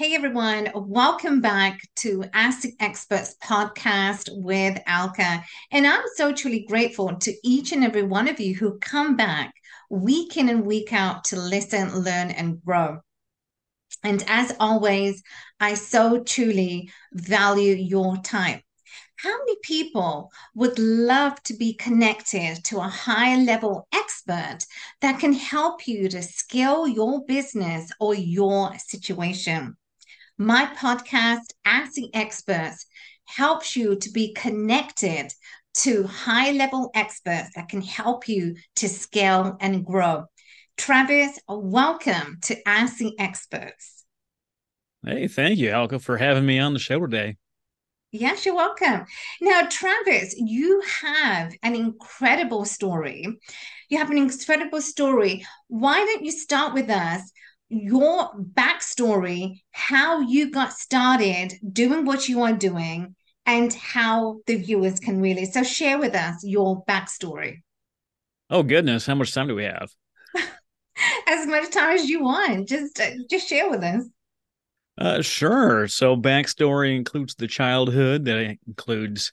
Hey everyone, welcome back to Ask the Experts podcast with Alka. And I'm so truly grateful to each and every one of you who come back week in and week out to listen, learn, and grow. And as always, I so truly value your time. How many people would love to be connected to a high level expert that can help you to scale your business or your situation? My podcast, Ask the Experts, helps you to be connected to high level experts that can help you to scale and grow. Travis, welcome to Ask the Experts. Hey, thank you, Alka, for having me on the show today. Yes, you're welcome. Now, Travis, you have an incredible story. You have an incredible story. Why don't you start with us? Your backstory, how you got started doing what you are doing, and how the viewers can really. So, share with us your backstory. Oh goodness, how much time do we have? as much time as you want. Just, uh, just share with us. Uh, sure. So backstory includes the childhood that includes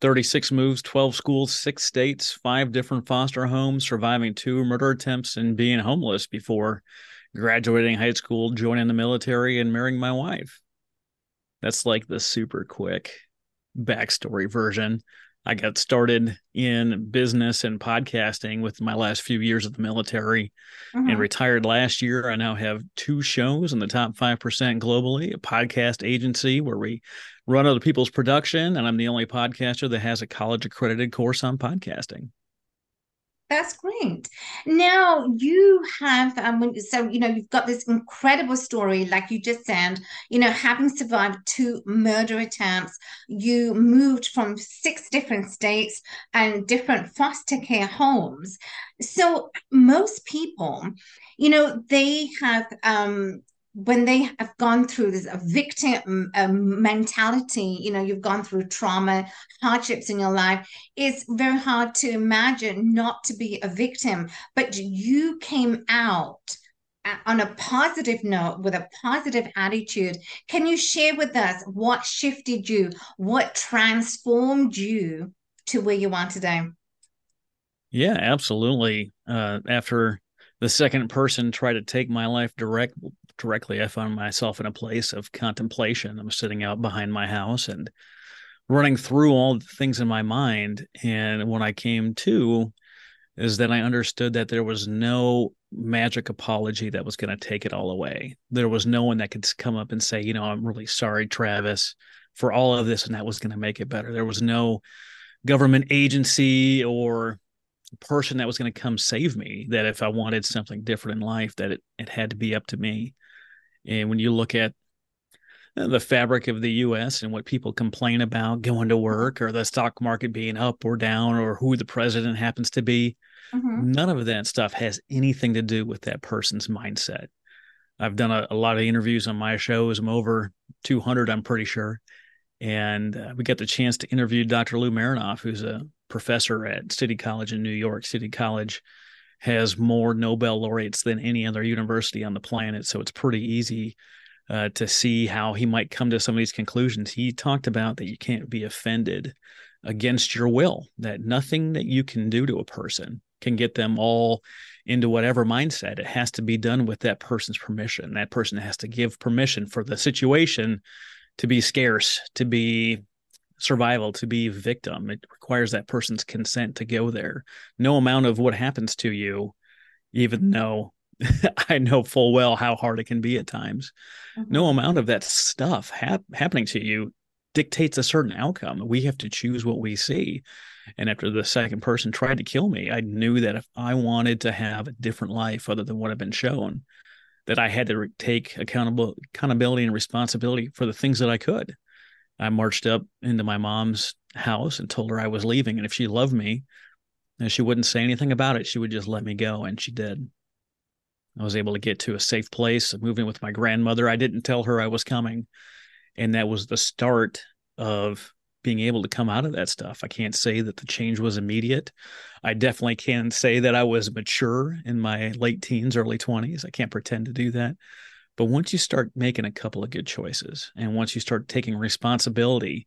36 moves, 12 schools, six states, five different foster homes, surviving two murder attempts, and being homeless before graduating high school, joining the military, and marrying my wife. That's like the super quick backstory version. I got started in business and podcasting with my last few years of the military mm-hmm. and retired last year. I now have two shows in the top 5% globally, a podcast agency where we run other people's production. And I'm the only podcaster that has a college accredited course on podcasting. That's great. Now you have, um, so you know, you've got this incredible story, like you just said. You know, having survived two murder attempts, you moved from six different states and different foster care homes. So most people, you know, they have um, when they have gone through this victim um, mentality you know you've gone through trauma hardships in your life it's very hard to imagine not to be a victim. But you came out on a positive note with a positive attitude. Can you share with us what shifted you? What transformed you to where you are today? Yeah absolutely. Uh, after the second person tried to take my life direct directly, I found myself in a place of contemplation. I'm sitting out behind my house and running through all the things in my mind. And when I came to, is that I understood that there was no magic apology that was going to take it all away. There was no one that could come up and say, you know, I'm really sorry, Travis, for all of this, and that was going to make it better. There was no government agency or person that was going to come save me that if i wanted something different in life that it, it had to be up to me and when you look at uh, the fabric of the US and what people complain about going to work or the stock market being up or down or who the president happens to be, mm-hmm. none of that stuff has anything to do with that person's mindset. I've done a, a lot of interviews on my shows. I'm over 200, I'm pretty sure. And uh, we got the chance to interview Dr. Lou Marinoff, who's a professor at City College in New York. City College has more Nobel laureates than any other university on the planet. So it's pretty easy uh, to see how he might come to some of these conclusions. He talked about that you can't be offended against your will, that nothing that you can do to a person can get them all into whatever mindset. It has to be done with that person's permission. That person has to give permission for the situation to be scarce, to be survival to be victim. It requires that person's consent to go there. No amount of what happens to you, even though I know full well how hard it can be at times, mm-hmm. no amount of that stuff hap- happening to you dictates a certain outcome. We have to choose what we see. And after the second person tried to kill me, I knew that if I wanted to have a different life other than what I've been shown, that I had to take accountable accountability and responsibility for the things that I could. I marched up into my mom's house and told her I was leaving. And if she loved me, and she wouldn't say anything about it, she would just let me go. And she did. I was able to get to a safe place, moving with my grandmother. I didn't tell her I was coming. And that was the start of being able to come out of that stuff. I can't say that the change was immediate. I definitely can say that I was mature in my late teens, early 20s. I can't pretend to do that. But once you start making a couple of good choices and once you start taking responsibility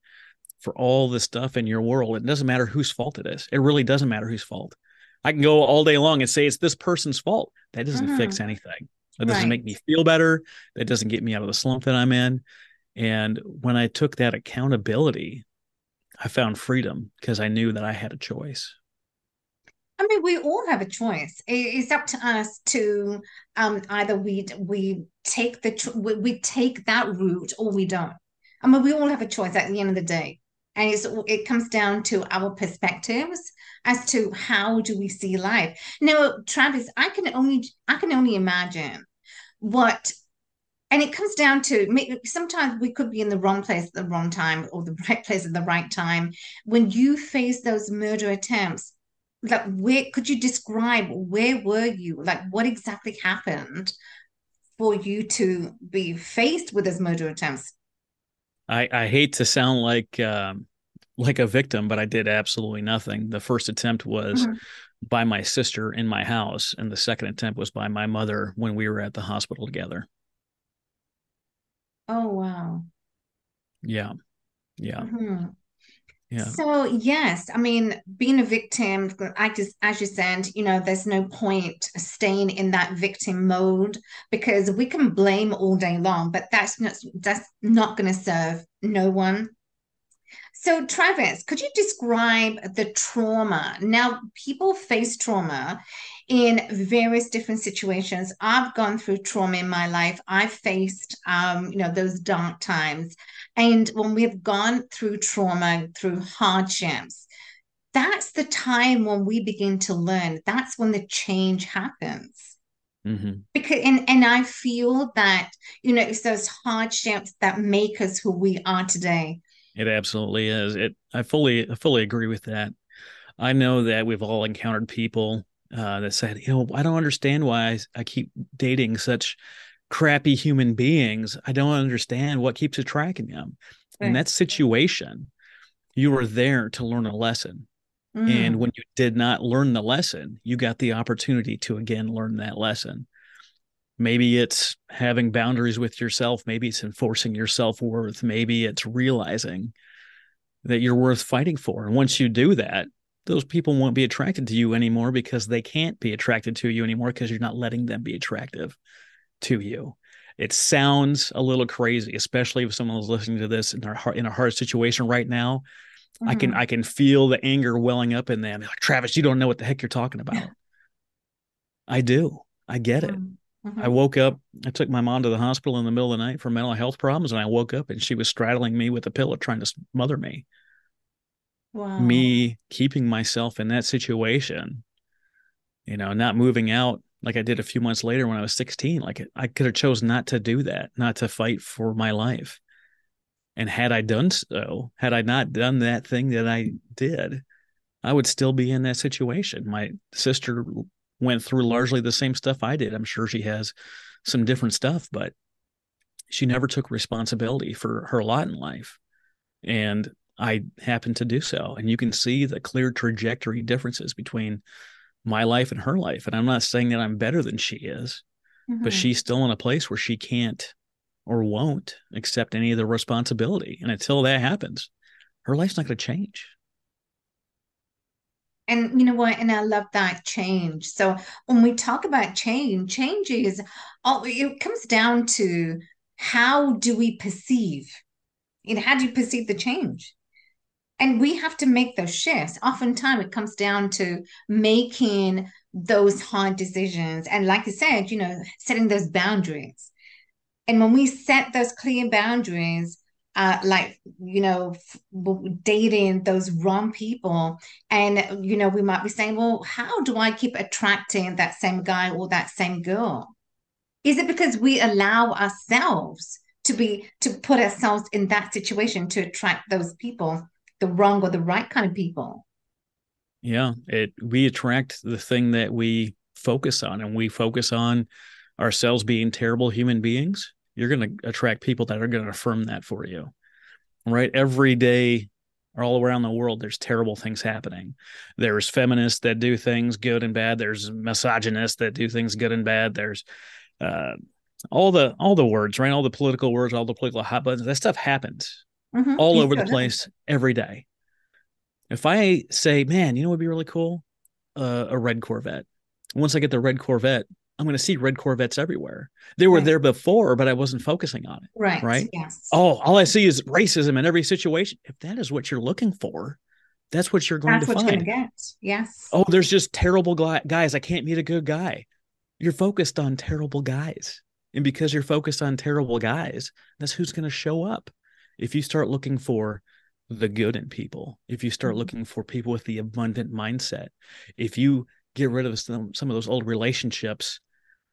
for all the stuff in your world, it doesn't matter whose fault it is. It really doesn't matter whose fault. I can go all day long and say it's this person's fault. That doesn't mm-hmm. fix anything. That doesn't right. make me feel better. That doesn't get me out of the slump that I'm in. And when I took that accountability, I found freedom because I knew that I had a choice. I mean, we all have a choice. It's up to us to um, either we we take the we take that route or we don't. I mean, we all have a choice at the end of the day, and it's it comes down to our perspectives as to how do we see life. Now, Travis, I can only I can only imagine what and it comes down to sometimes we could be in the wrong place at the wrong time or the right place at the right time when you face those murder attempts like where could you describe where were you? Like what exactly happened for you to be faced with those murder attempts? I i hate to sound like um like a victim but i did absolutely nothing. The first attempt was mm-hmm. by my sister in my house and the second attempt was by my mother when we were at the hospital together. Oh wow. Yeah. Yeah. Mm-hmm. Yeah. So yes, I mean, being a victim, I just as you said, you know, there's no point staying in that victim mode because we can blame all day long, but that's not that's not going to serve no one. So, Travis, could you describe the trauma? Now, people face trauma in various different situations. I've gone through trauma in my life. I've faced, um, you know, those dark times. And when we've gone through trauma, through hardships, that's the time when we begin to learn. That's when the change happens. Mm-hmm. Because and and I feel that you know it's those hardships that make us who we are today. It absolutely is. It I fully I fully agree with that. I know that we've all encountered people uh, that said, you know, I don't understand why I, I keep dating such crappy human beings. I don't understand what keeps attracting them. Right. In that situation, you were there to learn a lesson. Mm. And when you did not learn the lesson, you got the opportunity to again learn that lesson. Maybe it's having boundaries with yourself. Maybe it's enforcing your self worth. Maybe it's realizing that you're worth fighting for. And once you do that, those people won't be attracted to you anymore because they can't be attracted to you anymore because you're not letting them be attractive to you. It sounds a little crazy, especially if someone is listening to this in a in a hard situation right now. Mm-hmm. I can mm-hmm. I can feel the anger welling up in them. Like Travis, you don't know what the heck you're talking about. I do. I get it. Mm-hmm. I woke up. I took my mom to the hospital in the middle of the night for mental health problems, and I woke up and she was straddling me with a pillow, trying to smother me. Wow. Me keeping myself in that situation, you know, not moving out like I did a few months later when I was 16. Like I could have chose not to do that, not to fight for my life. And had I done so, had I not done that thing that I did, I would still be in that situation. My sister went through largely the same stuff I did. I'm sure she has some different stuff, but she never took responsibility for her lot in life. And I happen to do so. And you can see the clear trajectory differences between my life and her life. And I'm not saying that I'm better than she is, mm-hmm. but she's still in a place where she can't or won't accept any of the responsibility. And until that happens, her life's not going to change. And you know what? And I love that change. So when we talk about change, change is all it comes down to how do we perceive? You know, how do you perceive the change? And we have to make those shifts. Oftentimes it comes down to making those hard decisions and like you said you know setting those boundaries. And when we set those clear boundaries uh, like you know dating those wrong people and you know we might be saying well how do i keep attracting that same guy or that same girl? Is it because we allow ourselves to be to put ourselves in that situation to attract those people the wrong or the right kind of people. Yeah, it we attract the thing that we focus on and we focus on ourselves being terrible human beings. You're going to attract people that are going to affirm that for you. Right? Every day all around the world there's terrible things happening. There's feminists that do things good and bad, there's misogynists that do things good and bad, there's uh, all the all the words, right? All the political words, all the political hot buttons. That stuff happens mm-hmm. all over the place every day. If I say, man, you know what would be really cool? Uh, a red Corvette. Once I get the red Corvette, I'm going to see red Corvettes everywhere. They were right. there before, but I wasn't focusing on it. Right. Right. Yes. Oh, all I see is racism in every situation. If that is what you're looking for, that's what you're going that's to find. get. Yes. Oh, there's just terrible guys. I can't meet a good guy. You're focused on terrible guys. And because you're focused on terrible guys, that's who's going to show up. If you start looking for the good in people, if you start mm-hmm. looking for people with the abundant mindset, if you get rid of some, some of those old relationships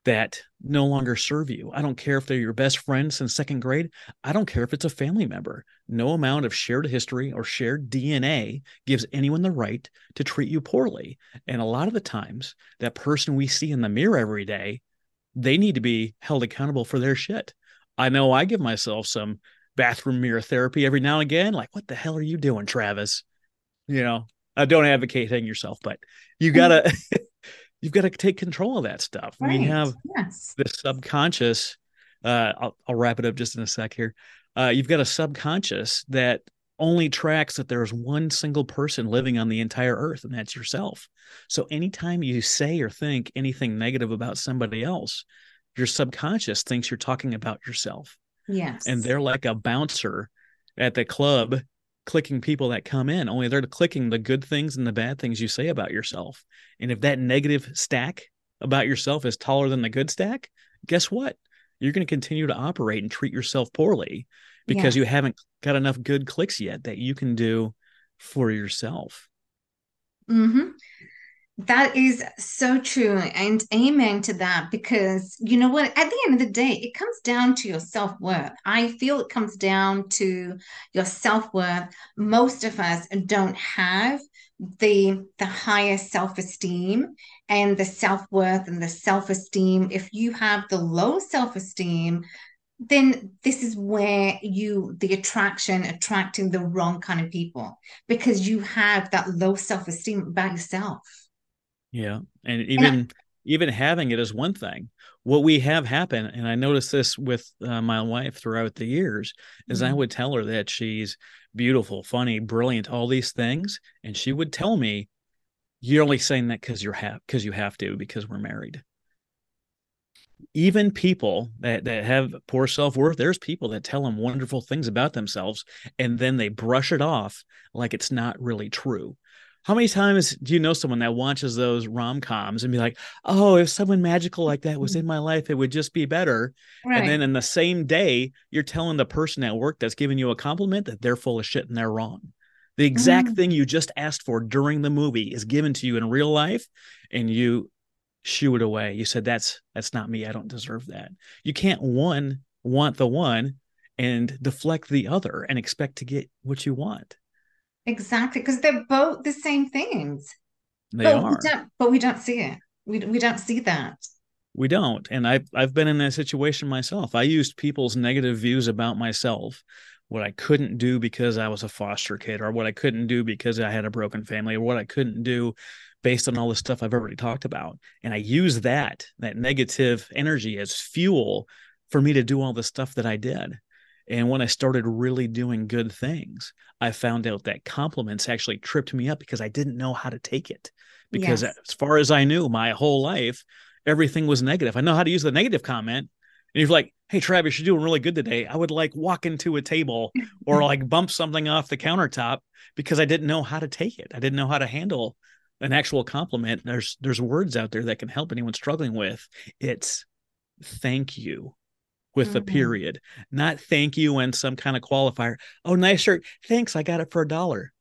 that no longer serve you. I don't care if they're your best friend since second grade. I don't care if it's a family member. No amount of shared history or shared DNA gives anyone the right to treat you poorly. And a lot of the times, that person we see in the mirror every day, they need to be held accountable for their shit. I know I give myself some bathroom mirror therapy every now and again. Like, what the hell are you doing, Travis? You know, I don't advocate hitting yourself, but you gotta you've got to take control of that stuff. Right. We have yes. this subconscious. Uh, I'll, I'll wrap it up just in a sec here. Uh, you've got a subconscious that only tracks that there's one single person living on the entire earth, and that's yourself. So anytime you say or think anything negative about somebody else, your subconscious thinks you're talking about yourself. Yes. And they're like a bouncer at the club clicking people that come in, only they're clicking the good things and the bad things you say about yourself. And if that negative stack about yourself is taller than the good stack, guess what? You're going to continue to operate and treat yourself poorly because yeah. you haven't got enough good clicks yet that you can do for yourself. Mm-hmm. That is so true. And amen to that because you know what? At the end of the day, it comes down to your self worth. I feel it comes down to your self worth. Most of us don't have the the highest self-esteem and the self-worth and the self-esteem if you have the low self-esteem then this is where you the attraction attracting the wrong kind of people because you have that low self-esteem about yourself yeah. And even and I, even having it is one thing. What we have happen, and I noticed this with uh, my wife throughout the years, is mm-hmm. I would tell her that she's beautiful, funny, brilliant, all these things, and she would tell me, "You're only saying that because you're have because you have to because we're married." Even people that that have poor self worth, there's people that tell them wonderful things about themselves, and then they brush it off like it's not really true. How many times do you know someone that watches those rom coms and be like, "Oh, if someone magical like that was in my life, it would just be better." Right. And then in the same day, you're telling the person at work that's giving you a compliment that they're full of shit and they're wrong. The exact mm. thing you just asked for during the movie is given to you in real life, and you shoo it away. You said, "That's that's not me. I don't deserve that." You can't one want the one and deflect the other and expect to get what you want. Exactly, because they're both the same things. They but are. We but we don't see it. We, we don't see that. We don't. And I've, I've been in that situation myself. I used people's negative views about myself, what I couldn't do because I was a foster kid, or what I couldn't do because I had a broken family, or what I couldn't do based on all the stuff I've already talked about. And I use that, that negative energy as fuel for me to do all the stuff that I did. And when I started really doing good things, I found out that compliments actually tripped me up because I didn't know how to take it. Because yes. as far as I knew, my whole life, everything was negative. I know how to use the negative comment. And you're like, hey, Travis, you're doing really good today. I would like walk into a table or like bump something off the countertop because I didn't know how to take it. I didn't know how to handle an actual compliment. There's there's words out there that can help anyone struggling with. It's thank you with mm-hmm. a period, not thank you and some kind of qualifier. Oh, nice shirt. Thanks. I got it for a dollar.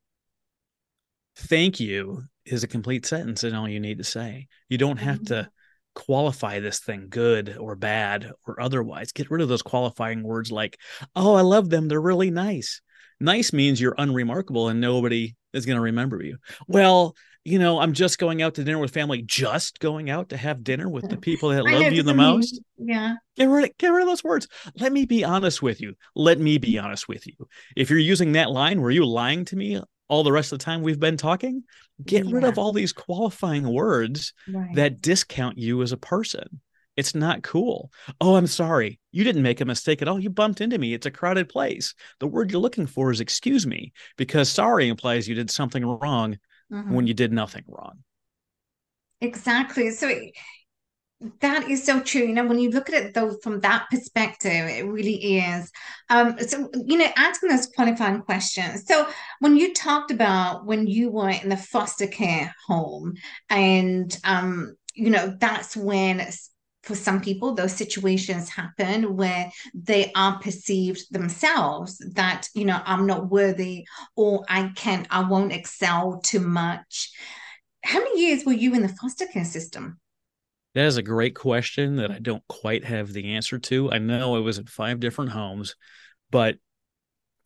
Thank you is a complete sentence and all you need to say. You don't have mm-hmm. to qualify this thing good or bad or otherwise. Get rid of those qualifying words like, oh, I love them. They're really nice. Nice means you're unremarkable and nobody is going to remember you. Well, you know, I'm just going out to dinner with family, just going out to have dinner with the people that love you the most. Yeah. Get rid, of, get rid of those words. Let me be honest with you. Let me be honest with you. If you're using that line, were you lying to me all the rest of the time we've been talking? Get yeah. rid of all these qualifying words right. that discount you as a person It's not cool. Oh, I'm sorry. You didn't make a mistake at all. You bumped into me. It's a crowded place. The word you're looking for is excuse me, because sorry implies you did something wrong mm-hmm. when you did nothing wrong. Exactly. So that is so true. You know, when you look at it though from that perspective, it really is. Um, so you know, asking those qualifying questions. So when you talked about when you were in the foster care home, and um, you know, that's when for some people those situations happen where they are perceived themselves that you know i'm not worthy or i can't i won't excel too much how many years were you in the foster care system that is a great question that I don't quite have the answer to. I know I was in five different homes, but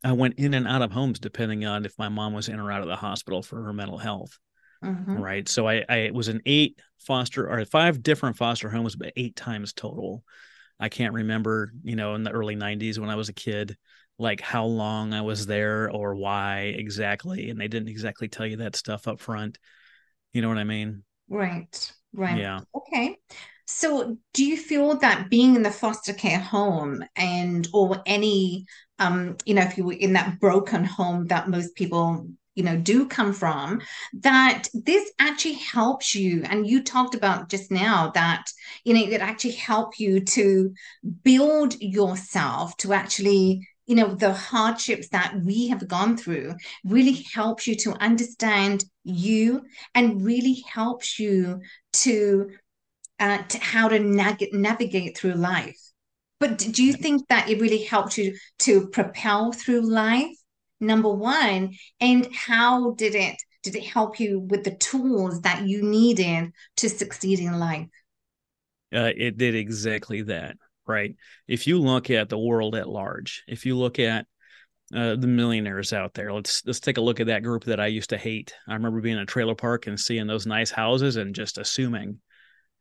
I went in and out of homes depending on if my mom was in or out of the hospital for her mental health. Mm-hmm. Right. So I, I was in eight foster or five different foster homes, but eight times total. I can't remember, you know, in the early 90s when I was a kid, like how long I was there or why exactly. And they didn't exactly tell you that stuff up front. You know what I mean? Right. Right. Yeah. Okay. So do you feel that being in the foster care home and or any um, you know, if you were in that broken home that most people you know do come from that this actually helps you. And you talked about just now that you know it actually help you to build yourself to actually you know the hardships that we have gone through really helps you to understand you and really helps you to, uh, to how to nag- navigate through life. But do you think that it really helped you to propel through life number one and how did it did it help you with the tools that you needed to succeed in life uh, it did exactly that right? If you look at the world at large, if you look at uh, the millionaires out there, let's let's take a look at that group that I used to hate. I remember being in a trailer park and seeing those nice houses and just assuming,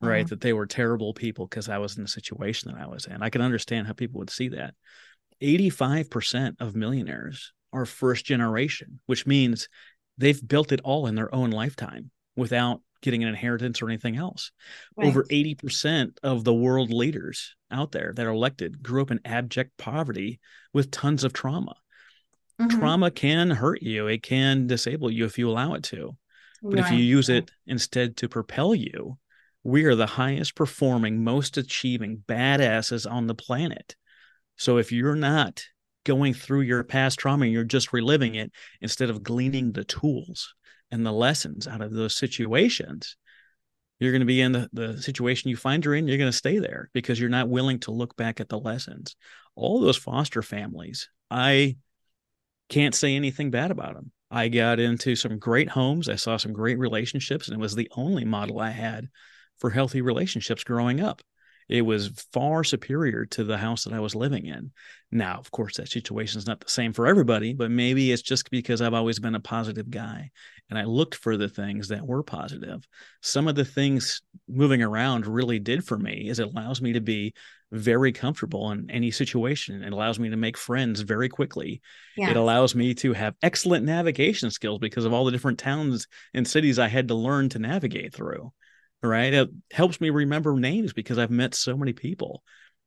right, mm-hmm. that they were terrible people because I was in the situation that I was in. I can understand how people would see that. 85% of millionaires are first generation, which means they've built it all in their own lifetime without getting an inheritance or anything else. Right. Over 80% of the world leaders out there that are elected grew up in abject poverty with tons of trauma. Mm-hmm. Trauma can hurt you, it can disable you if you allow it to. But right. if you use it instead to propel you, we are the highest performing, most achieving badasses on the planet. So if you're not going through your past trauma, you're just reliving it instead of gleaning the tools and the lessons out of those situations, you're going to be in the, the situation you find you're in, you're going to stay there because you're not willing to look back at the lessons. All those foster families, I can't say anything bad about them. I got into some great homes. I saw some great relationships, and it was the only model I had for healthy relationships growing up it was far superior to the house that I was living in. Now, of course, that situation is not the same for everybody, but maybe it's just because I've always been a positive guy and I looked for the things that were positive. Some of the things moving around really did for me is it allows me to be very comfortable in any situation. It allows me to make friends very quickly. Yes. It allows me to have excellent navigation skills because of all the different towns and cities I had to learn to navigate through right? It helps me remember names because I've met so many people.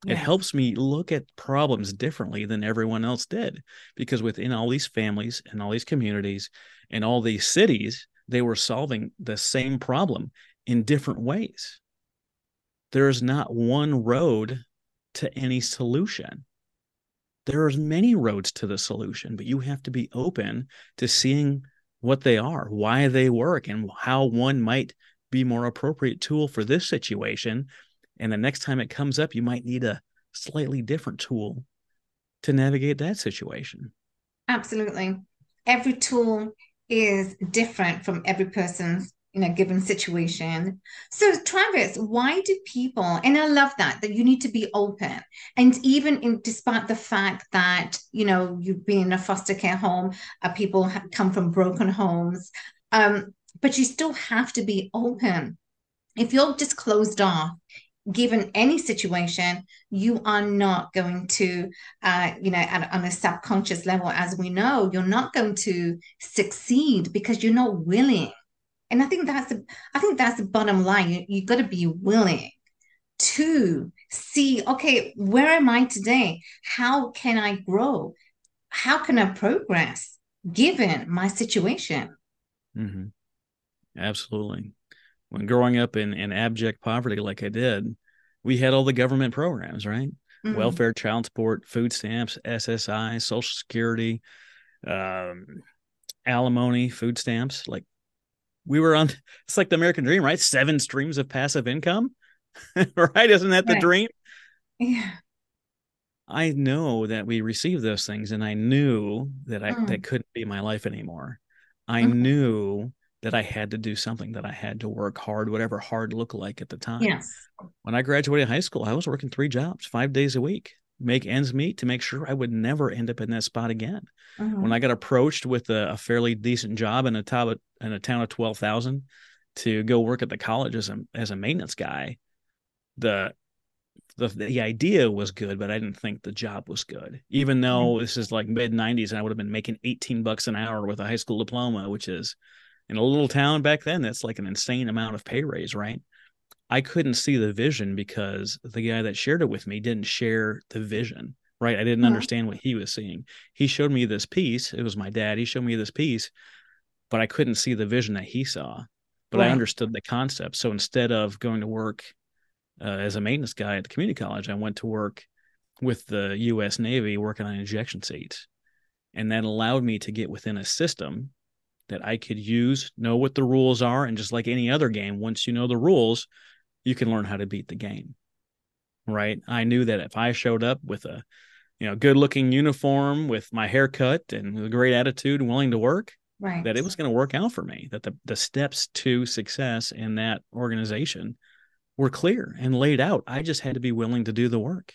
It helps me look at problems differently than everyone else did because within all these families and all these communities and all these cities, they were solving the same problem in different ways. There is not one road to any solution. There are many roads to the solution, but you have to be open to seeing what they are, why they work, and how one might be more appropriate tool for this situation. And the next time it comes up, you might need a slightly different tool to navigate that situation. Absolutely. Every tool is different from every person's in a given situation. So, Travis, why do people, and I love that, that you need to be open. And even in, despite the fact that, you know, you've been in a foster care home, uh, people come from broken homes, um, but you still have to be open. If you're just closed off, given any situation, you are not going to, uh, you know, at, on a subconscious level, as we know, you're not going to succeed because you're not willing. And I think that's the, I think that's the bottom line. You you got to be willing to see, okay, where am I today? How can I grow? How can I progress given my situation? Mm-hmm. Absolutely. When growing up in, in abject poverty, like I did, we had all the government programs, right? Mm-hmm. Welfare, child support, food stamps, SSI, Social Security, um, alimony, food stamps. Like we were on, it's like the American dream, right? Seven streams of passive income, right? Isn't that the right. dream? Yeah. I know that we received those things, and I knew that I mm. that couldn't be my life anymore. I mm. knew that I had to do something, that I had to work hard, whatever hard looked like at the time. Yes. When I graduated high school, I was working three jobs, five days a week, make ends meet to make sure I would never end up in that spot again. Mm-hmm. When I got approached with a, a, fairly decent job in a town in a town of twelve thousand to go work at the college as a as a maintenance guy, the the the idea was good, but I didn't think the job was good. Even though mm-hmm. this is like mid '90s, and I would have been making 18 bucks an hour with a high school diploma, which is in a little town back then, that's like an insane amount of pay raise, right? I couldn't see the vision because the guy that shared it with me didn't share the vision, right? I didn't mm-hmm. understand what he was seeing. He showed me this piece. It was my dad. He showed me this piece, but I couldn't see the vision that he saw. But right. I understood the concept. So instead of going to work uh, as a maintenance guy at the community college, I went to work with the U.S. Navy working on ejection seats, and that allowed me to get within a system that I could use, know what the rules are, and just like any other game, once you know the rules, you can learn how to beat the game. Right? I knew that if I showed up with a you know good looking uniform with my haircut and a great attitude and willing to work, right. that it was going to work out for me. That the the steps to success in that organization were clear and laid out. I just had to be willing to do the work.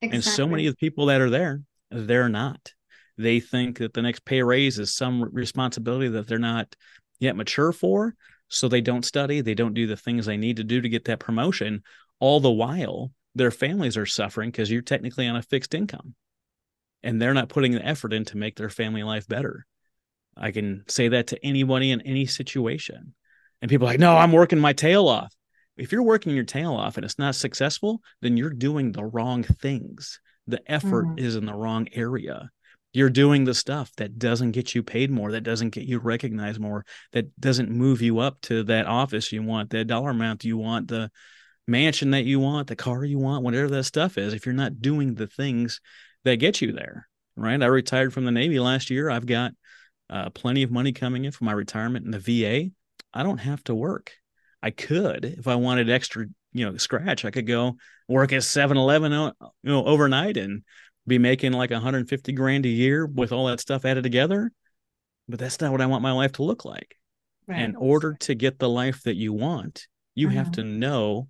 Exactly. And so many of the people that are there, they're not they think that the next pay raise is some responsibility that they're not yet mature for. So they don't study, they don't do the things they need to do to get that promotion. All the while, their families are suffering because you're technically on a fixed income and they're not putting the effort in to make their family life better. I can say that to anybody in any situation. And people are like, no, I'm working my tail off. If you're working your tail off and it's not successful, then you're doing the wrong things. The effort mm-hmm. is in the wrong area you're doing the stuff that doesn't get you paid more, that doesn't get you recognized more, that doesn't move you up to that office you want, that dollar amount you want, the mansion that you want, the car you want, whatever that stuff is, if you're not doing the things that get you there, right? I retired from the Navy last year. I've got uh, plenty of money coming in for my retirement in the VA. I don't have to work. I could if I wanted extra, you know, scratch. I could go work at 7-Eleven, uh, you know, overnight and be making like 150 grand a year with all that stuff added together. But that's not what I want my life to look like. Right. In order to get the life that you want, you uh-huh. have to know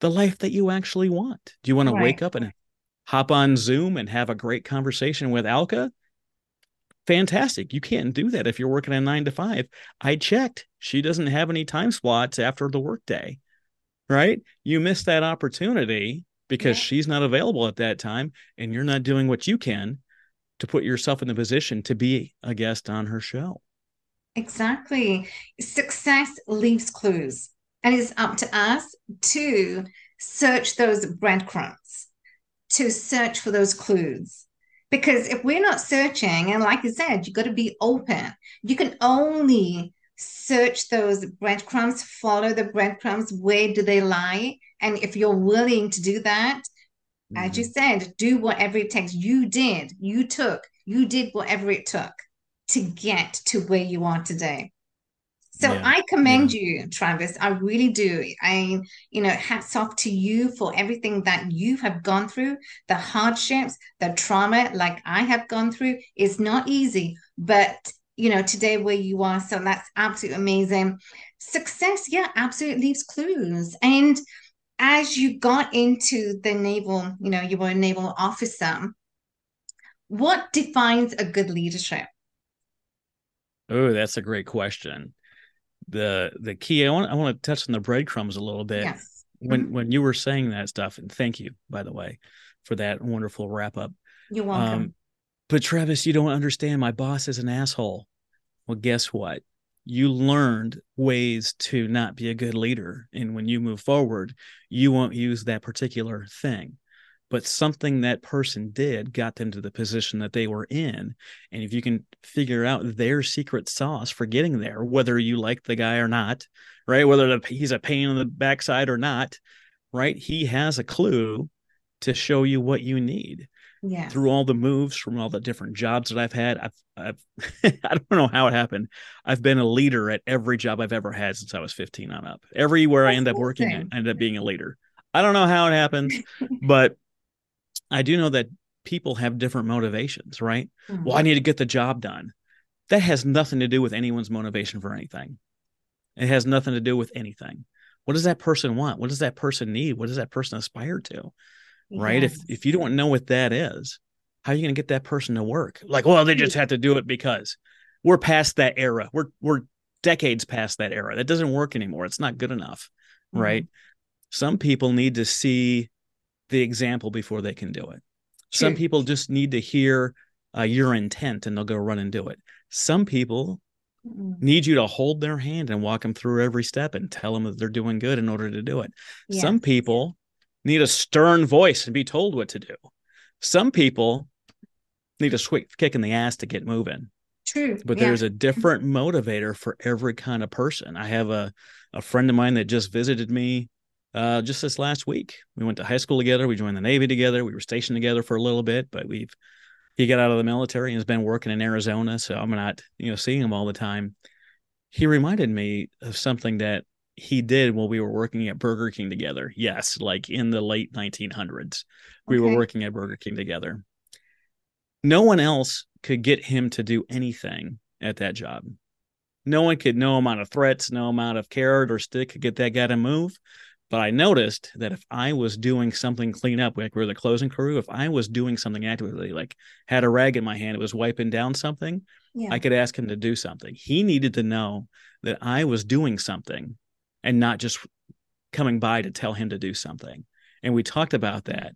the life that you actually want. Do you want to right. wake up and hop on Zoom and have a great conversation with Alka? Fantastic. You can't do that if you're working a nine to five. I checked. She doesn't have any time slots after the workday, right? You missed that opportunity because yeah. she's not available at that time and you're not doing what you can to put yourself in the position to be a guest on her show. Exactly. Success leaves clues, and it's up to us to search those breadcrumbs, to search for those clues. Because if we're not searching, and like I said, you've got to be open. You can only search those breadcrumbs, follow the breadcrumbs. Where do they lie? And if you're willing to do that, mm-hmm. as you mm-hmm. said, do whatever it takes. You did, you took, you did whatever it took to get to where you are today. So yeah. I commend yeah. you, Travis. I really do. I, you know, hats off to you for everything that you have gone through, the hardships, the trauma, like I have gone through. is not easy, but you know, today where you are. So that's absolutely amazing. Success, yeah, absolutely leaves clues. And as you got into the naval, you know, you were a naval officer, what defines a good leadership? Oh, that's a great question. The the key I want I want to touch on the breadcrumbs a little bit. Yes. When mm-hmm. when you were saying that stuff, and thank you, by the way, for that wonderful wrap up. You're welcome. Um, but Travis, you don't understand. My boss is an asshole. Well, guess what? you learned ways to not be a good leader. And when you move forward, you won't use that particular thing. But something that person did got them to the position that they were in. And if you can figure out their secret sauce for getting there, whether you like the guy or not, right? Whether he's a pain in the backside or not, right? He has a clue to show you what you need yeah. through all the moves from all the different jobs that I've had. I've, I've I don't know how it happened. I've been a leader at every job I've ever had since I was 15 on up. Everywhere That's I end up working, I end up being a leader. I don't know how it happens, but I do know that people have different motivations, right? Mm-hmm. Well, I need to get the job done. That has nothing to do with anyone's motivation for anything. It has nothing to do with anything. What does that person want? What does that person need? What does that person aspire to? Right? If if you don't know what that is, how are you going to get that person to work? Like, well, they just have to do it because we're past that era. We're we're decades past that era. That doesn't work anymore. It's not good enough, mm-hmm. right? Some people need to see the example before they can do it. Some people just need to hear uh, your intent and they'll go run and do it. Some people mm-hmm. need you to hold their hand and walk them through every step and tell them that they're doing good in order to do it. Some people need a stern voice and be told what to do. Some people need a swift kick in the ass to get moving. True. But yeah. there's a different motivator for every kind of person. I have a, a friend of mine that just visited me uh, just this last week. We went to high school together. We joined the Navy together. We were stationed together for a little bit, but we've he got out of the military and has been working in Arizona. So I'm not, you know, seeing him all the time. He reminded me of something that he did while we were working at Burger King together. Yes, like in the late 1900s, we okay. were working at Burger King together. No one else could get him to do anything at that job. No one could, no amount of threats, no amount of carrot or stick could get that guy to move. But I noticed that if I was doing something clean up, like we are the closing crew, if I was doing something actively, like had a rag in my hand, it was wiping down something, yeah. I could ask him to do something. He needed to know that I was doing something and not just coming by to tell him to do something. And we talked about that.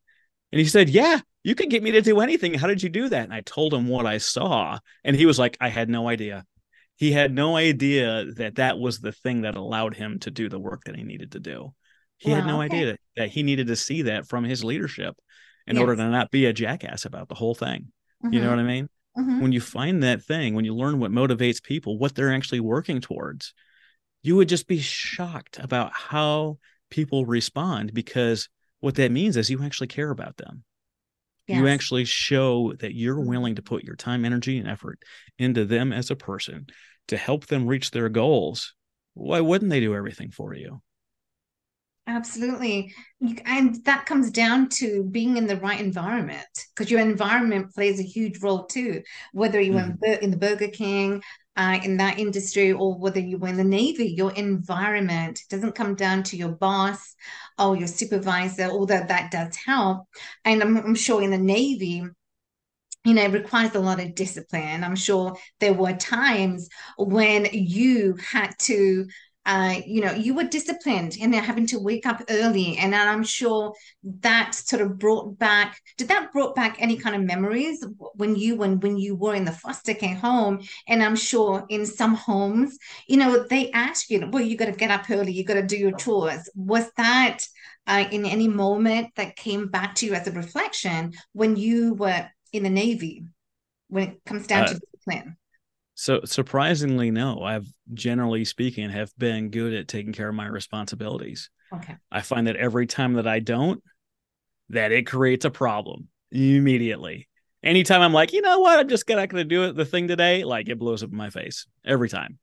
And he said, Yeah, you could get me to do anything. How did you do that? And I told him what I saw. And he was like, I had no idea. He had no idea that that was the thing that allowed him to do the work that he needed to do. He wow, had no idea that, that he needed to see that from his leadership in yes. order to not be a jackass about the whole thing. Mm-hmm. You know mm-hmm. what I mean? Mm-hmm. When you find that thing, when you learn what motivates people, what they're actually working towards, you would just be shocked about how people respond because what that means is you actually care about them. Yes. You actually show that you're mm-hmm. willing to put your time, energy, and effort into them as a person to help them reach their goals. Why wouldn't they do everything for you? Absolutely. And that comes down to being in the right environment because your environment plays a huge role too. Whether you're mm. in, in the Burger King, uh, in that industry or whether you were in the Navy, your environment doesn't come down to your boss or your supervisor, although that does help. And I'm, I'm sure in the Navy, you know, it requires a lot of discipline. I'm sure there were times when you had to uh, you know, you were disciplined and having to wake up early. And I'm sure that sort of brought back, did that brought back any kind of memories when you, when, when you were in the foster care home? And I'm sure in some homes, you know, they ask you, well, you got to get up early, you got to do your chores. Was that uh, in any moment that came back to you as a reflection when you were in the Navy, when it comes down uh, to discipline? So surprisingly, no. I've generally speaking have been good at taking care of my responsibilities. Okay. I find that every time that I don't, that it creates a problem immediately. Anytime I'm like, you know what, I'm just not going to do it the thing today, like it blows up in my face every time.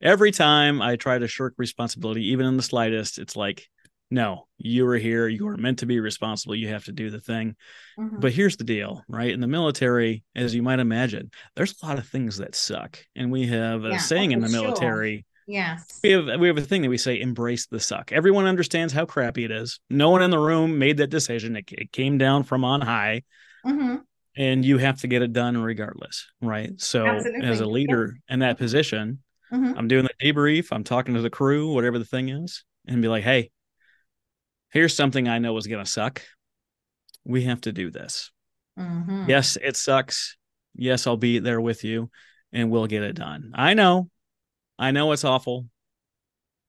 Every time I try to shirk responsibility, even in the slightest, it's like, no, you were here. You are meant to be responsible. You have to do the thing. Mm-hmm. But here's the deal, right? In the military, as you might imagine, there's a lot of things that suck. And we have a yeah, saying in the military. Yes. We have we have a thing that we say embrace the suck. Everyone understands how crappy it is. No one in the room made that decision. It, it came down from on high. Mm-hmm. And you have to get it done regardless, right? So Absolutely. as a leader in that position, mm-hmm. I'm doing the debrief, I'm talking to the crew, whatever the thing is, and be like, hey, here's something I know is going to suck. We have to do this. Mm-hmm. Yes, it sucks. Yes, I'll be there with you and we'll get it done. I know I know it's awful.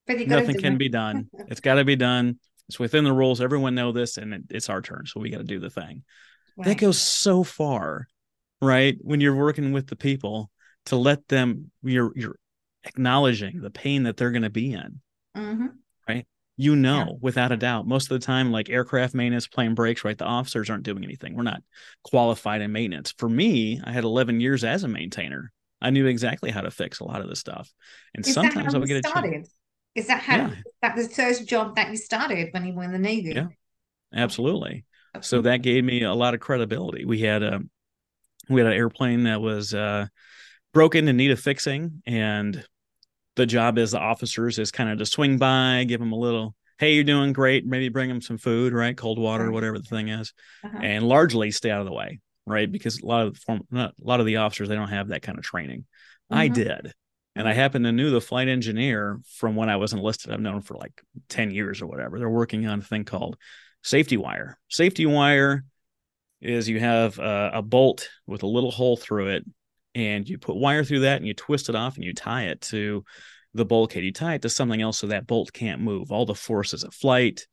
But Nothing can it. be done. It's got to be done. It's within the rules. Everyone know this, and it, it's our turn, so we got to do the thing. That goes so far, right? When you're working with the people to let them, you're you're acknowledging the pain that they're going to be in. Mhm. You know, Yeah. without a doubt, most of the time, like aircraft maintenance, plane breaks, right? The officers aren't doing anything. We're not qualified in maintenance. For me, I had 11 years as a maintainer. I knew exactly how to fix a lot of this stuff. And Is sometimes I would get a chance. started? Is that how Yeah. that was the first job that you started when you were in the Navy? Yeah. Absolutely. So that gave me a lot of credibility. We had a we had an airplane that was uh, broken and needed fixing, and the job as the officers is kind of to swing by, give them a little, hey, you're doing great, maybe bring them some food, right, cold water, Right. whatever the thing is, Uh-huh. and largely stay out of the way, right, because a lot of the form, not, a lot of the officers they don't have that kind of training. I Mhm. did. And I happen to knew the flight engineer from when I was enlisted. I've known him for like 10 years or whatever. They're working on a thing called safety wire. Safety wire is you have a, a bolt with a little hole through it, and you put wire through that and you twist it off and you tie it to the bulkhead. You tie it to something else so that bolt can't move. All the forces of flight,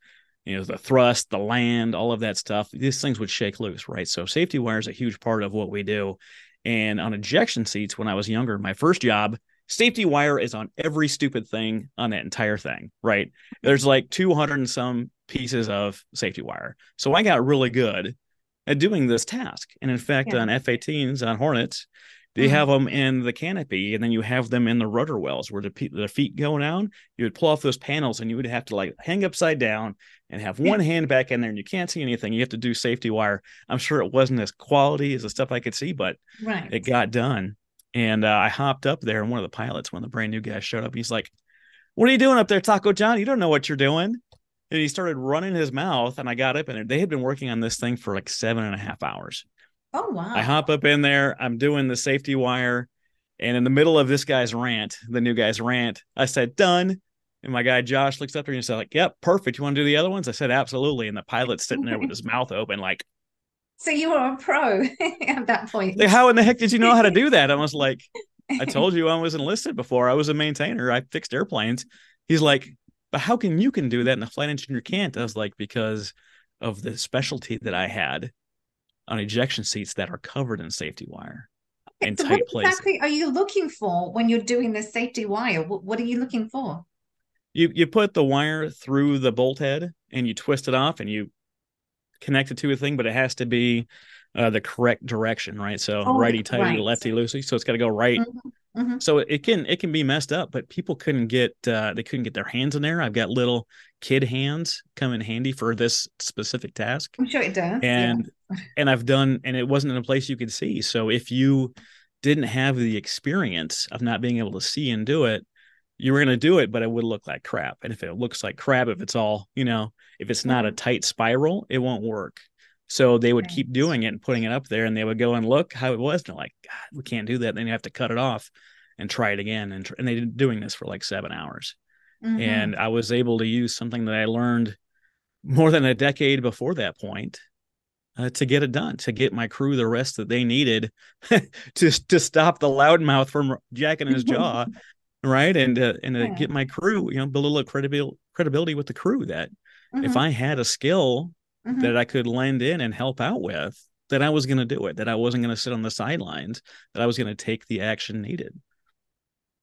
you know, the thrust, the land, all of that stuff, these things would shake loose, right? So safety wire is a huge part of what we do. And on ejection seats, when I was younger, my first job, safety wire is on every stupid thing on that entire thing, right? There's like 200 and some pieces of safety wire. So I got really good at doing this task. And in fact, Yeah. on F 18s, on Hornets, they Mhm. have them in the canopy and then you have them in the rudder wells where the, pe- the feet go down. You would pull off those panels and you would have to like hang upside down and have Yeah. one hand back in there and you can't see anything. You have to do safety wire. I'm sure it wasn't as quality as the stuff I could see, but Right. it got done. And uh, I hopped up there, and one of the pilots, one of the brand new guys, showed up. He's like, "What are you doing up there, Taco John? You don't know what you're doing." And he started running his mouth, and I got up and. They had been working on this thing for like seven and a half hours. Oh wow. I hop up in there. I'm doing the safety wire, and in the middle of this guy's rant, the new guy's rant, I said, "Done." And my guy Josh looks up there and he's like, "Yep, perfect. You want to do the other ones?" I said, "Absolutely." And the pilot's sitting there with his mouth open, like, So you were a pro at that point. like, "How in the heck did you know how to do that?" I was like, I told you I was enlisted before. I was a maintainer. I fixed airplanes. He's like, but how can you can do that and the flight engineer can't? I was like, because of the specialty that I had on ejection seats that are covered in safety wire and so tight what places. exactly are you looking for when you're doing the safety wire? What, what are you looking for? You you put the wire through the bolt head and you twist it off and you connect it to a thing, but it has to be uh, the correct direction, right? So Oh, righty tighty, right. lefty loosey. So it's got to go right. Mhm. so it can it can be messed up but people couldn't get uh they couldn't get their hands in there i've got little kid hands come in handy for this specific task I'm sure it does. and and i've done and it wasn't in a place you could see so if you didn't have the experience of not being able to see and do it you were going to do it but it would look like crap and if it looks like crap if it's all you know if it's not a Mhm. tight spiral it won't work so they would Right. keep doing it and putting it up there and they would go and look how it was and they're like god we can't do that then you have to cut it off and try it again and, tr- and they've been doing this for like seven hours Mhm. and i was able to use something that i learned more than a decade before that point uh, to get it done to get my crew the rest that they needed to to stop the loudmouth from jacking his jaw right and uh, and to Yeah. get my crew you know build a little credibility credibility with the crew that if Mhm. i had a skill Mhm. that i could lend in and help out with that i was going to do it that i wasn't going to sit on the sidelines that i was going to take the action needed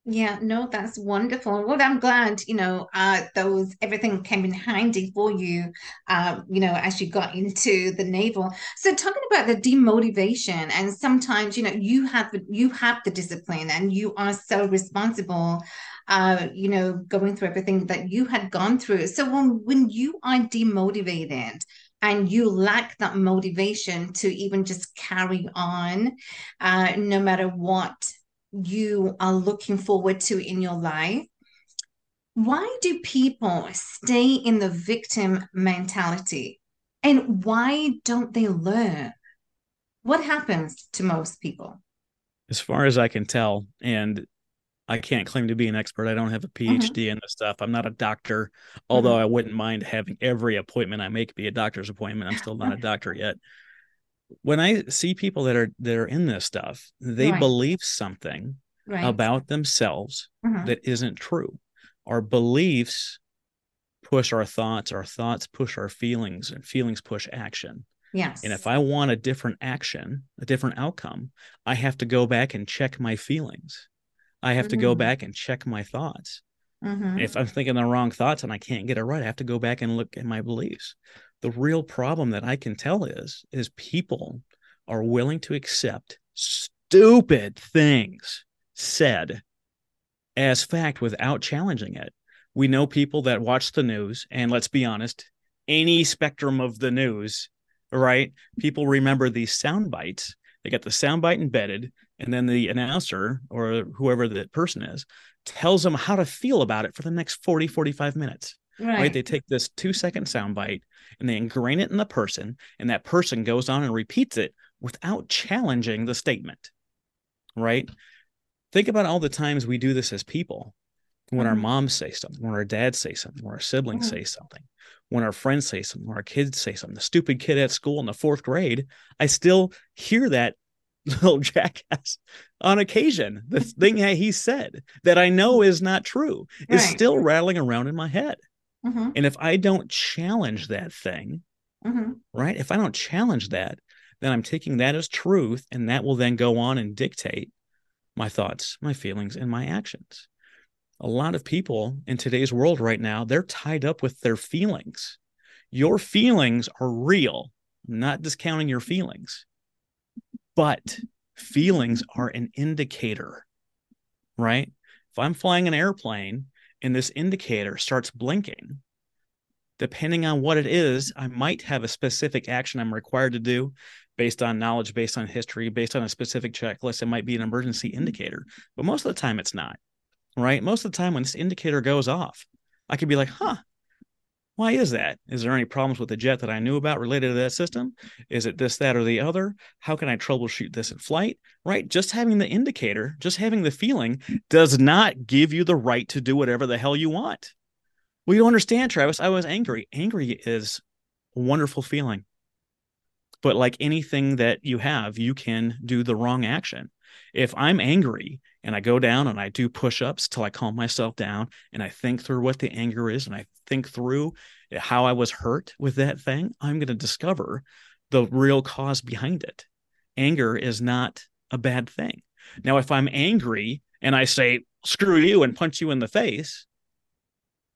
Yeah, no, that's wonderful. Well, I'm glad, you know, uh, those everything came in handy for you, uh, you know, as you got into the naval. So talking about the demotivation, and sometimes, you know, you have you have the discipline and you are so responsible, uh, you know, going through everything that you had gone through. So when when you are demotivated and you lack that motivation to even just carry on, uh, no matter what you are looking forward to in your life. Why do people stay in the victim mentality? And why don't they learn? What happens to most people? as far as i can tell and i can't claim to be an expert i don't have a mm-hmm. phd in this stuff i'm not a doctor mm-hmm. although i wouldn't mind having every appointment i make be a doctor's appointment i'm still not a doctor yet when i see people that are that are in this stuff they Right. believe something right. about themselves Mhm. that isn't true. Our beliefs push our thoughts, our thoughts push our feelings, and feelings push action. yes. And if I want a different action, a different outcome, I have to go back and check my feelings. I have to go Mhm. back and check my thoughts. Mhm. If I'm thinking the wrong thoughts and I can't get it right, I have to go back and look at my beliefs. The real problem that I can tell is is people are willing to accept stupid things said as fact without challenging it. We know people that watch the news, and let's be honest, any spectrum of the news, right? People remember these sound bites. They get the sound bite embedded, and then the announcer or whoever the person is tells them how to feel about it for the next 40, 45 minutes. Right. right. They take this two second sound bite and they ingrain it in the person, and that person goes on and repeats it without challenging the statement. Right. Think about all the times we do this as people when our Mhm. moms say something, when our dads say something, when our siblings Mhm. say something, when our friends say something, when our kids say something. The stupid kid at school in the fourth grade, I still hear that little jackass on occasion. The thing that he said that I know is not true is Right. still rattling around in my head. Mhm. And if I don't challenge that thing, Mhm. right? If I don't challenge that, then I'm taking that as truth, and that will then go on and dictate my thoughts, my feelings, and my actions. A lot of people in today's world right now, they're tied up with their feelings. Your feelings are real. I'm not discounting your feelings, but feelings are an indicator, right? If I'm flying an airplane and this indicator starts blinking, depending on what it is, I might have a specific action I'm required to do based on knowledge, based on history, based on a specific checklist. It might be an emergency indicator, but most of the time it's not, right? Most of the time when this indicator goes off, I could be like, huh, why is that? Is there any problems with the jet that I knew about related to that system? Is it this, that, or the other? How can I troubleshoot this in flight? Right? Just having the indicator, just having the feeling does not give you the right to do whatever the hell you want. Well, you understand, Travis. I was angry. Angry is a wonderful feeling. But like anything that you have, you can do the wrong action. If I'm angry and I go down and I do push ups till I calm myself down and I think through what the anger is and I think through how I was hurt with that thing, I'm going to discover the real cause behind it. Anger is not a bad thing. Now, if I'm angry and I say, screw you and punch you in the face,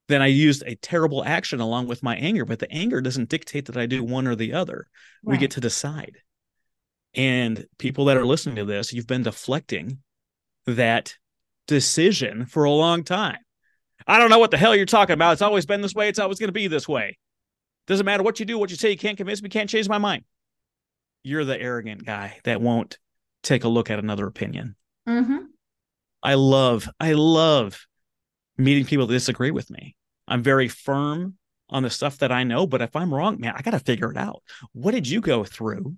then I used a terrible action along with my anger, but the anger doesn't dictate that I do one or the other. We get to decide. And people that are listening to this, you've been deflecting that decision for a long time. I don't know what the hell you're talking about. It's always been this way. It's always going to be this way. Doesn't matter what you do, what you say. You can't convince me, can't change my mind. You're the arrogant guy that won't take a look at another opinion. Mhm. I love, I love meeting people that disagree with me. I'm very firm on the stuff that I know, but if I'm wrong, man, I got to figure it out. What did you go through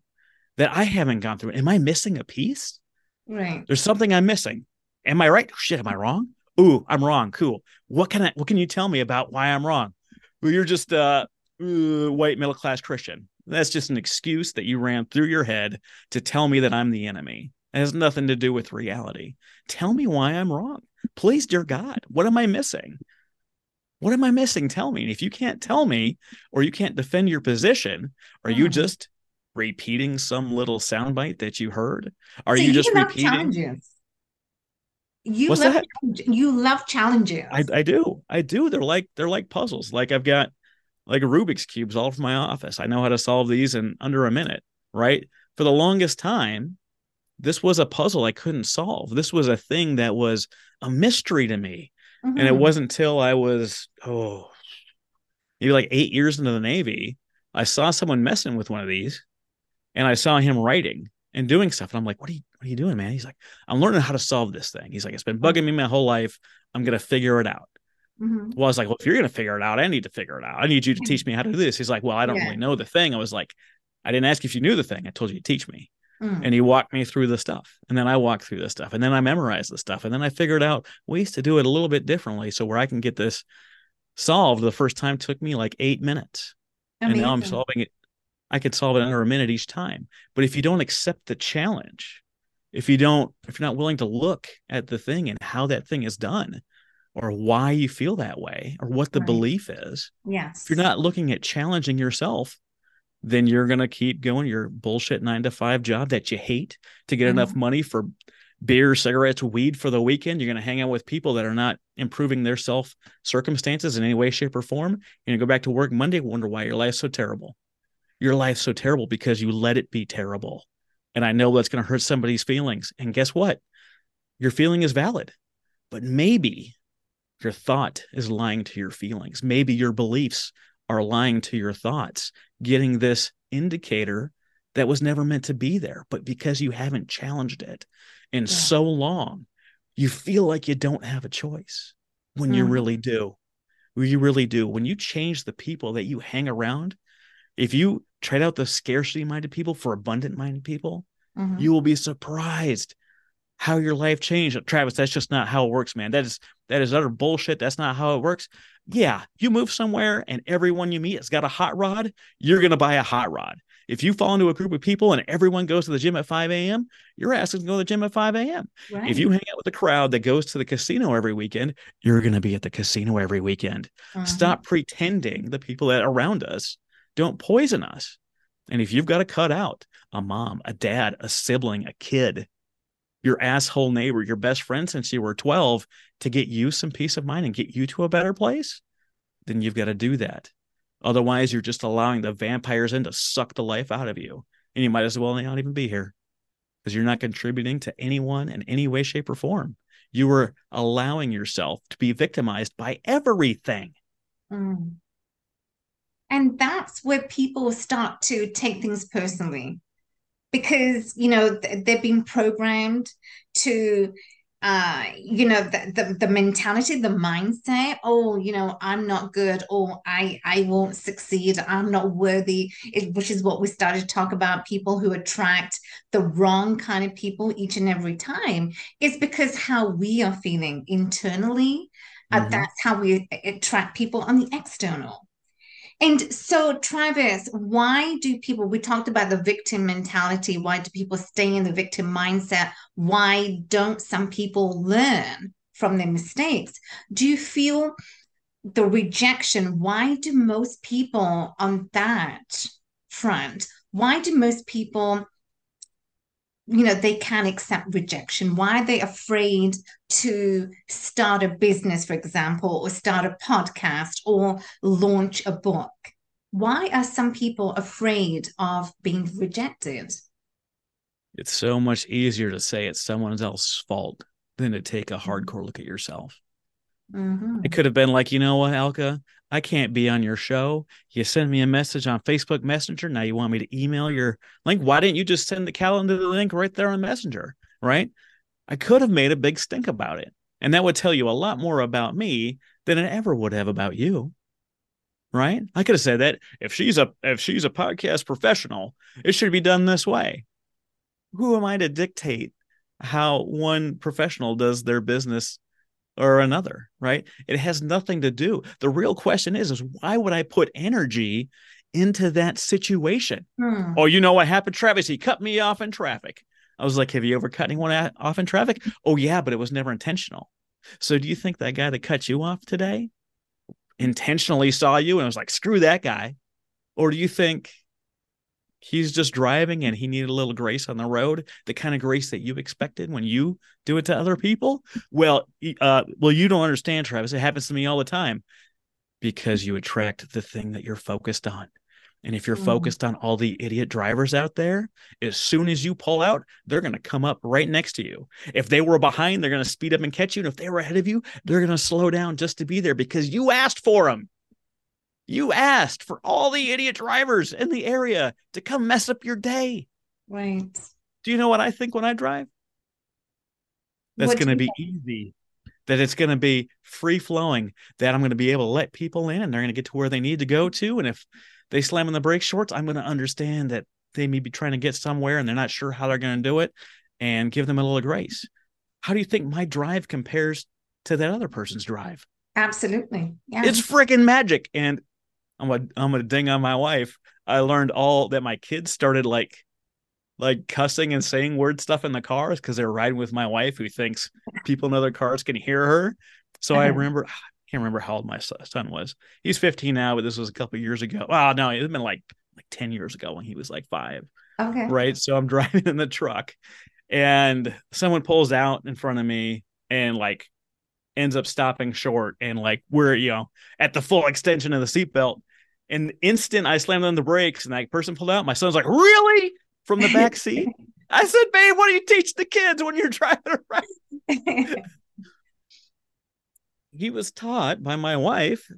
that I haven't gone through? Am I missing a piece? Right. There's something I'm missing. Am I right? Shit, am I wrong? Ooh, I'm wrong. Cool. What can I what can you tell me about why I'm wrong? Well, you're just uh, uh white middle class Christian. That's just an excuse that you ran through your head to tell me that I'm the enemy. It has nothing to do with reality. Tell me why I'm wrong. Please, dear God, what am I missing? What am I missing? Tell me. And if you can't tell me or you can't defend your position, are you Mhm. just repeating some little soundbite that you heard? Are So you just love repeating? challenges. You What's love that? you love challenges. I, I do. I do. They're like they're like puzzles. Like I've got like Rubik's cubes all over my office. I know how to solve these in under a minute, right? For the longest time, this was a puzzle I couldn't solve. This was a thing that was a mystery to me. And it Mhm. wasn't until I was oh maybe like 8 years into the Navy, I saw someone messing with one of these and I saw him writing and doing stuff and I'm like, "What are you what are you doing, man?" He's like, "I'm learning how to solve this thing." He's like, "It's been bugging me my whole life. I'm going to figure it out." Mhm. Well, I was like, well, if you're going to figure it out, I need to figure it out. I need you to teach me how to do this. He's like, well, I don't Yeah. really know the thing. I was like, I didn't ask if you knew the thing. I told you to teach me. Mm. And he walked me through the stuff. And then I walked through the stuff. And then I memorized the stuff. And then I figured out ways to do it a little bit differently. So where I can get this solved the first time took me like eight minutes. And now I'm solving it. I could solve it under a minute each time. But if you don't accept the challenge, if you don't if you're not willing to look at the thing and how that thing is done or why you feel that way or what the right. belief is yes if you're not looking at challenging yourself then you're going to keep going your bullshit 9 to 5 job that you hate to get mm-hmm. enough money for beer cigarettes weed for the weekend you're going to hang out with people that are not improving their self circumstances in any way shape or form you're going to go back to work monday wonder why your life's so terrible your life's so terrible because you let it be terrible and I know that's going to hurt somebody's feelings. And guess what? Your feeling is valid, but maybe your thought is lying to your feelings. Maybe your beliefs are lying to your thoughts, getting this indicator that was never meant to be there. But because you haven't challenged it in yeah. so long, you feel like you don't have a choice when mm. you really do. When you really do. When you change the people that you hang around, if you trade out the scarcity minded people for abundant minded people, mm-hmm. you will be surprised how your life changed. Travis, that's just not how it works, man. That is that is utter bullshit. That's not how it works. Yeah, you move somewhere and everyone you meet has got a hot rod, you're gonna buy a hot rod. If you fall into a group of people and everyone goes to the gym at 5 a.m., you're asked to go to the gym at 5 a.m. Right. If you hang out with a crowd that goes to the casino every weekend, you're going to be at the casino every weekend. Uh-huh. Stop pretending the people that are around us don't poison us. And if you've got to cut out a mom, a dad, a sibling, a kid, your asshole neighbor, your best friend since you were 12 to get you some peace of mind and get you to a better place, then you've got to do that. Otherwise, you're just allowing the vampires in to suck the life out of you. And you might as well not even be here because you're not contributing to anyone in any way, shape, or form. You were allowing yourself to be victimized by everything. Mm. And that's where people start to take things personally because, you know, they've been programmed to uh you know the, the, the mentality the mindset oh you know i'm not good or i i won't succeed i'm not worthy it, which is what we started to talk about people who attract the wrong kind of people each and every time is because how we are feeling internally uh, mm-hmm. uh, that's how we attract people on the external and so, Travis, why do people, we talked about the victim mentality. Why do people stay in the victim mindset? Why don't some people learn from their mistakes? Do you feel the rejection? Why do most people on that front, why do most people you know they can accept rejection. Why are they afraid to start a business for example or start a podcast or launch a book? Why are some people afraid of being rejected? It's so much easier to say it's someone else's fault than to take a hardcore look at yourself. Mm-hmm. it could have been like you know what alka I can't be on your show. You send me a message on Facebook Messenger. Now you want me to email your link. Why didn't you just send the calendar link right there on Messenger? Right? I could have made a big stink about it. And that would tell you a lot more about me than it ever would have about you. Right? I could have said that if she's a if she's a podcast professional, it should be done this way. Who am I to dictate how one professional does their business or another, right? It has nothing to do. The real question is, is why would I put energy into that situation? Hmm. Oh, you know what happened, Travis? He cut me off in traffic. I was like, have you ever cut anyone off in traffic? Oh, yeah, but it was never intentional. So do you think that guy that cut you off today intentionally saw you and was like, screw that guy? Or do you think he's just driving and he needed a little grace on the road the kind of grace that you expected when you do it to other people well uh well you don't understand travis it happens to me all the time because you attract the thing that you're focused on and if you're mm. focused on all the idiot drivers out there, as soon as you pull out, they're going to come up right next to you. If they were behind, they're going to speed up and catch you. And if they were ahead of you, they're going to slow down just to be there because you asked for them. You asked for all the idiot drivers in the area to come mess up your day. Right. Do you know what I think when I drive? That's going to be think? easy. That it's going to be free flowing. That I'm going to be able to let people in and they're going to get to where they need to go to. And if they slam on the brake shorts, I'm going to understand that they may be trying to get somewhere and they're not sure how they're going to do it and give them a little grace. How do you think my drive compares to that other person's drive? Absolutely. Yeah. It's freaking magic. And I'm gonna I'm gonna ding on my wife. I learned all that my kids started like like cussing and saying weird stuff in the cars because they're riding with my wife who thinks people in other cars can hear her. So I remember, I can't remember how old my son was. He's 15 now, but this was a couple years ago. Well, no, it's been like like 10 years ago when he was like five. Okay. Right. So I'm driving in the truck and someone pulls out in front of me and like ends up stopping short and like we're you know at the full extension of the seatbelt and instant i slammed on the brakes and that person pulled out my son's like really? From the back seat? I said babe what do you teach the kids when you're driving around? He was taught by my wife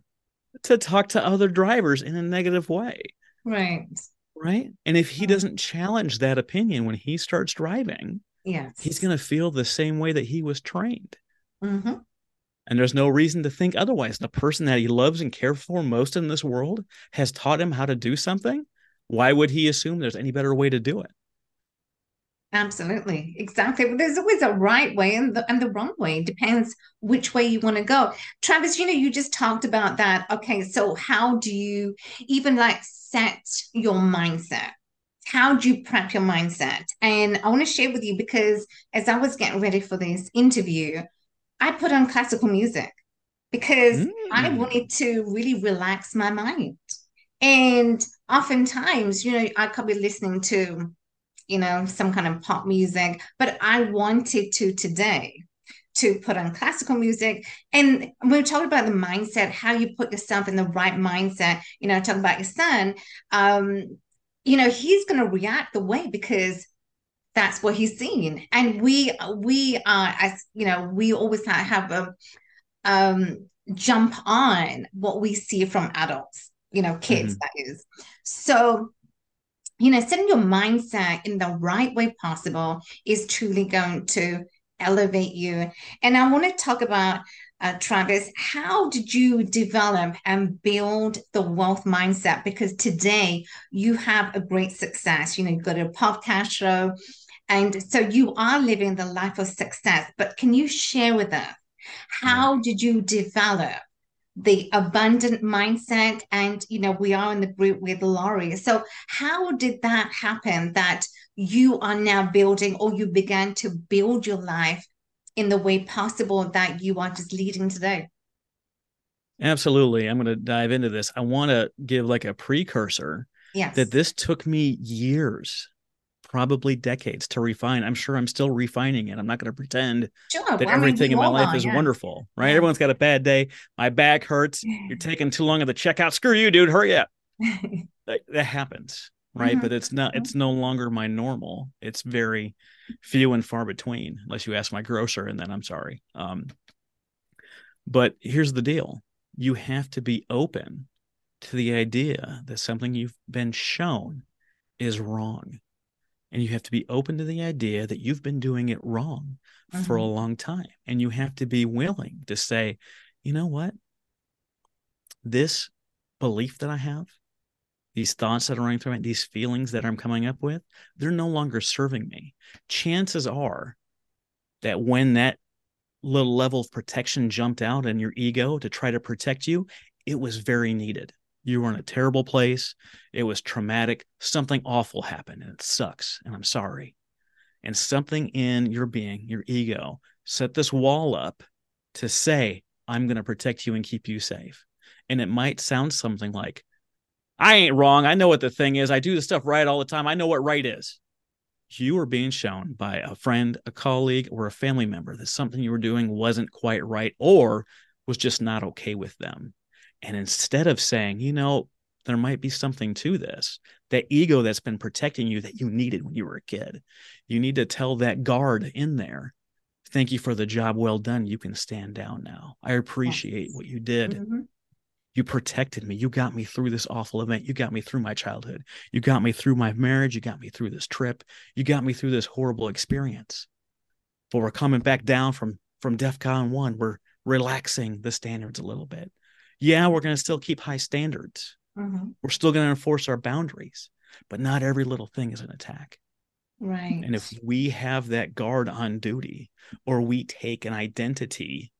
to talk to other drivers in a negative way. Right. Right? And if he doesn't challenge that opinion when he starts driving yes. he's going to feel the same way that he was trained. Mm-hmm. And there's no reason to think otherwise the person that he loves and cares for most in this world has taught him how to do something why would he assume there's any better way to do it Absolutely, exactly. There's always a right way and the and the wrong way. It depends which way you want to go. Travis, you know, you just talked about that. Okay, so how do you even like set your mindset? How do you prep your mindset? And I want to share with you because as I was getting ready for this interview, I put on classical music because mm. I wanted to really relax my mind. And oftentimes, you know, I could be listening to you know, some kind of pop music, but I wanted to today to put on classical music. And we talked about the mindset, how you put yourself in the right mindset. You know, talk about your son. Um, you know, he's going to react the way because that's what he's seen. And we we are as you know, we always have a um jump on what we see from adults, you know, kids mm-hmm. that is. So you know, setting your mindset in the right way possible is truly going to elevate you. And I want to talk about, uh, Travis, how did you develop and build the wealth mindset? Because today you have a great success. You know, you've got a podcast show. And so you are living the life of success. But can you share with us how did you develop the abundant mindset and you know we are in the group with laurie so how did that happen that you are now building or you began to build your life in the way possible that you are just leading today absolutely i'm going to dive into this i want to give like a precursor yes. that this took me years probably decades to refine. I'm sure I'm still refining it. I'm not going to pretend sure. that well, everything I mean, in my life is yeah. wonderful, right? Yeah. Everyone's got a bad day. My back hurts. You're taking too long at the checkout. Screw you, dude. Hurry up. that, that, happens, right? Mm-hmm. But it's not. It's no longer my normal. It's very few and far between, unless you ask my grocer, and then I'm sorry. Um, but here's the deal: you have to be open to the idea that something you've been shown is wrong and you have to be open to the idea that you've been doing it wrong mm-hmm. for a mm-hmm. long time and you have to be willing to say you know what this belief that i have these thoughts that are running through me these feelings that i'm coming up with they're no longer serving me chances are that when that little level of protection jumped out in your ego to try to protect you it was very needed you were in a terrible place. It was traumatic. Something awful happened and it sucks. And I'm sorry. And something in your being, your ego, set this wall up to say, I'm going to protect you and keep you safe. And it might sound something like, I ain't wrong. I know what the thing is. I do the stuff right all the time. I know what right is. You were being shown by a friend, a colleague, or a family member that something you were doing wasn't quite right or was just not okay with them. And instead of saying, you know, there might be something to this, that ego that's been protecting you that you needed when you were a kid, you need to tell that guard in there, thank you for the job well done. You can stand down now. I appreciate yes. what you did. Mm-hmm. You protected me. You got me through this awful event. You got me through my childhood. You got me through my marriage. You got me through this trip. You got me through this horrible experience. But we're coming back down from from DEFCON one. We're relaxing the standards a little bit yeah, we're going to still keep high standards. Mm-hmm. We're still going to enforce our boundaries, but not every little thing is an attack. Right. And if we have that guard on duty or we take an identity,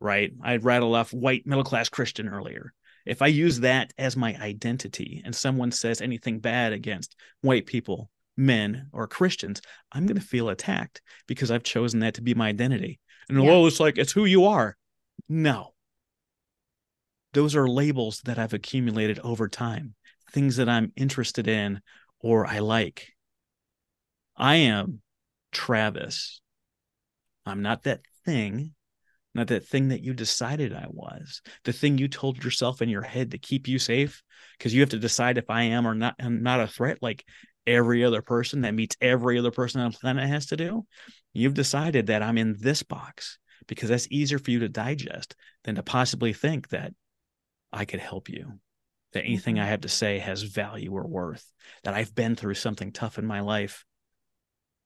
right? I'd rattle off white middle class Christian earlier. If I use that as my identity and someone says anything bad against white people, men or Christians, I'm going to feel attacked because I've chosen that to be my identity. And Yeah. well, it's like it's who you are. No. Those are labels that I've accumulated over time, things that I'm interested in or I like. I am Travis. I'm not that thing, not that thing that you decided I was, the thing you told yourself in your head to keep you safe, because you have to decide if I am or not. I'm not a threat like every other person that meets every other person on the planet has to do. You've decided that I'm in this box because that's easier for you to digest than to possibly think that I could help you, that anything. I mm-hmm. have to say has value or worth, that I've been through something tough in my life.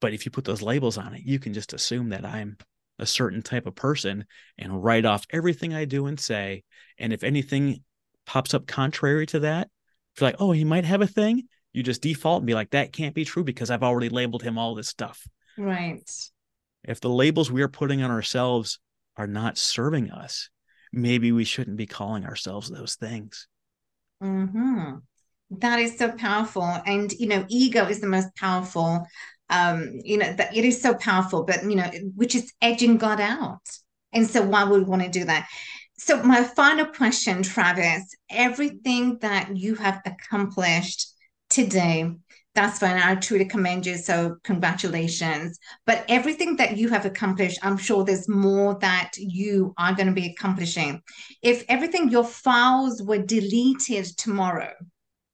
But if you put those labels on it, you can just assume that I'm a certain type of person and write off everything I do and say. And if anything pops up contrary to that, if you're like, oh, he might have a thing, you just default and be like, that can't be true because I've already labeled him all this stuff. Right. If the labels we are putting on ourselves are not serving us, maybe we shouldn't be calling ourselves those things. hmm That is so powerful. And, you know, ego is the most powerful. Um, you know, that it is so powerful, but, you know, which is edging God out. And so why would we want to do that? So my final question, Travis, everything that you have accomplished today, that's fine. I truly commend you. So congratulations. But everything that you have accomplished, I'm sure there's more that you are going to be accomplishing. If everything, your files were deleted tomorrow,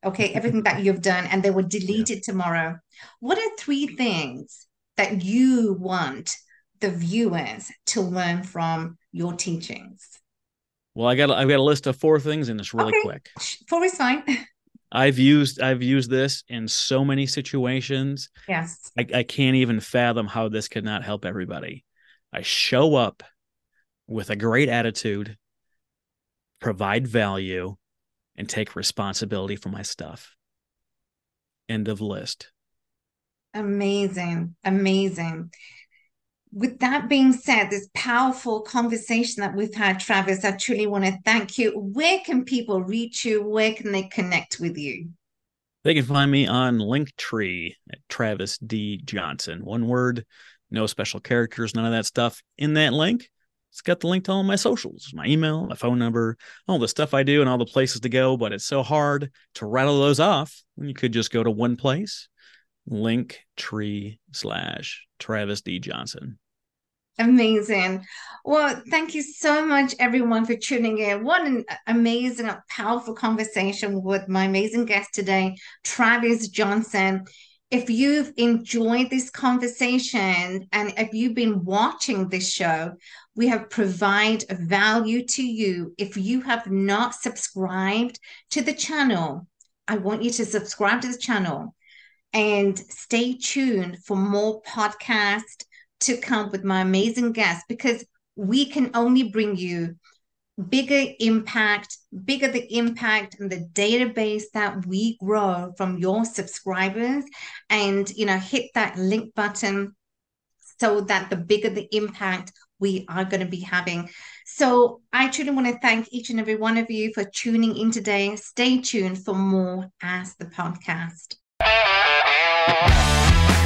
okay, everything that you've done and they were deleted tomorrow, what are three things that you want the viewers to learn from your teachings? Well, I got I've got a list of four things in this really Okay. quick. Four is fine. I've used I've used this in so many situations. Yes. I, I can't even fathom how this could not help everybody. I show up with a great attitude, provide value, and take responsibility for my stuff. End of list. Amazing. Amazing. With that being said, this powerful conversation that we've had, Travis, I truly want to thank you. Where can people reach you? Where can they connect with you? They can find me on Linktree at Travis D. Johnson. One word, no special characters, none of that stuff. In that link, it's got the link to all my socials, my email, my phone number, all the stuff I do, and all the places to go. But it's so hard to rattle those off when you could just go to one place, Linktree slash Travis D. Johnson. Amazing. Well, thank you so much, everyone, for tuning in. What an amazing, powerful conversation with my amazing guest today, Travis Johnson. If you've enjoyed this conversation and if you've been watching this show, we have provide value to you. If you have not subscribed to the channel, I want you to subscribe to the channel and stay tuned for more podcasts to come with my amazing guests because we can only bring you bigger impact, bigger the impact and the database that we grow from your subscribers. And, you know, hit that link button so that the bigger the impact we are going to be having. So I truly want to thank each and every one of you for tuning in today. Stay tuned for more as the podcast. Yeah.